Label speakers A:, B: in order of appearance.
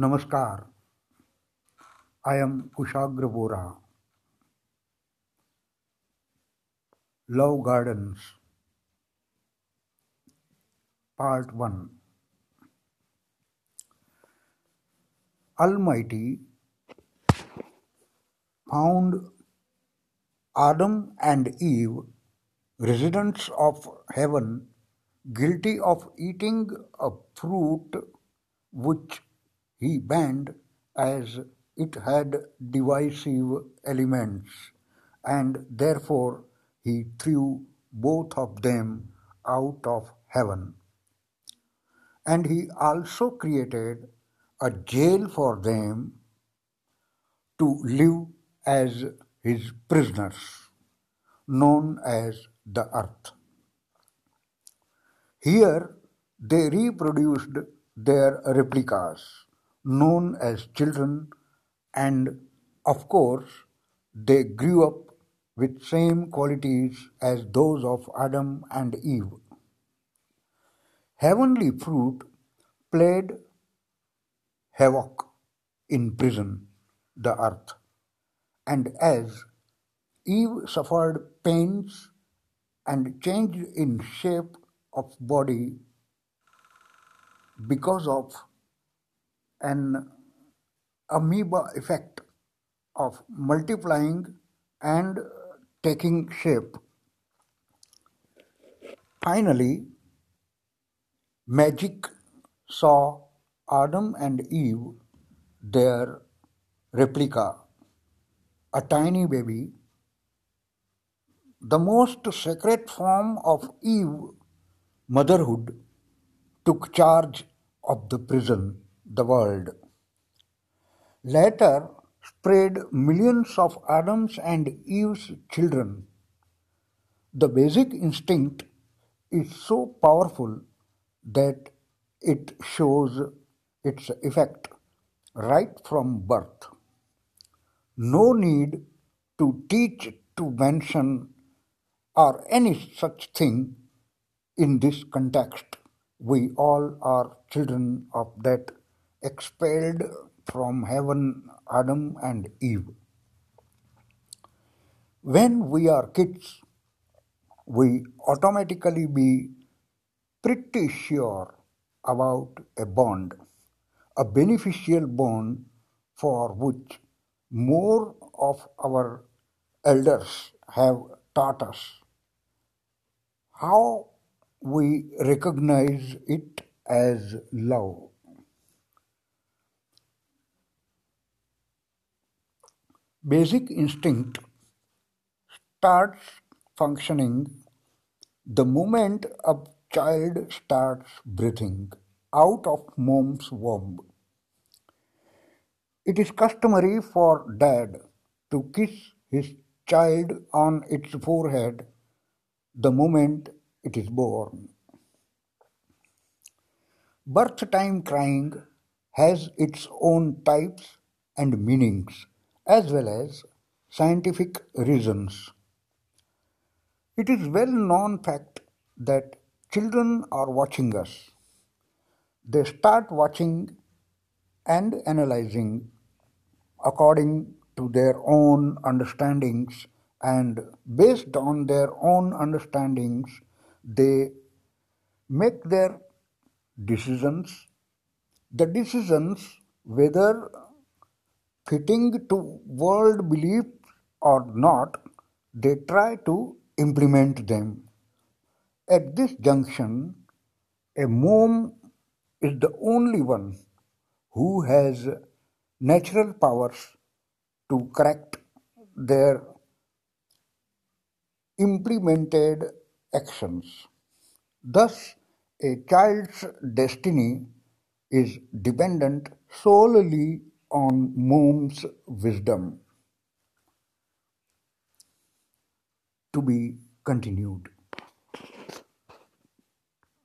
A: Namaskar. I am Kushagra Bora. Love Gardens Part 1 Almighty found Adam and Eve, residents of heaven, guilty of eating a fruit which he banned as it had divisive elements, and therefore he threw both of them out of heaven. And he also created a jail for them to live as his prisoners, known as the earth. Here they reproduced their replicas, known as children, and of course they grew up with same qualities as those of Adam and Eve. Heavenly fruit played havoc in prison, the earth, and as Eve suffered pains and changed in shape of body because of an amoeba effect of multiplying and taking shape. Finally, magic saw Adam and Eve, their replica, a tiny baby, the most sacred form of Eve, motherhood, took charge of the prison, the world. Later spread millions of Adam's and Eve's children. The basic instinct is so powerful that it shows its effect right from birth. No need to teach to mention or any such thing in this context. We all are children of that expelled from heaven Adam and Eve. When we are kids, we automatically be pretty sure about a bond, a beneficial bond for which more of our elders have taught us. How we recognize it as love. Basic instinct starts functioning the moment a child starts breathing out of mom's womb. It is customary for dad to kiss his child on its forehead the moment it is born. Birth time crying has its own types and meanings as well as scientific reasons. It is well known fact that children are watching us. They start watching and analyzing according to their own understandings and based on their own understandings they make their decisions the decisions whether fitting to world belief or not they try to implement them at this junction a mom is the only one who has natural powers to correct their implemented actions. Thus, a child's destiny is dependent solely on mom's wisdom. To be continued.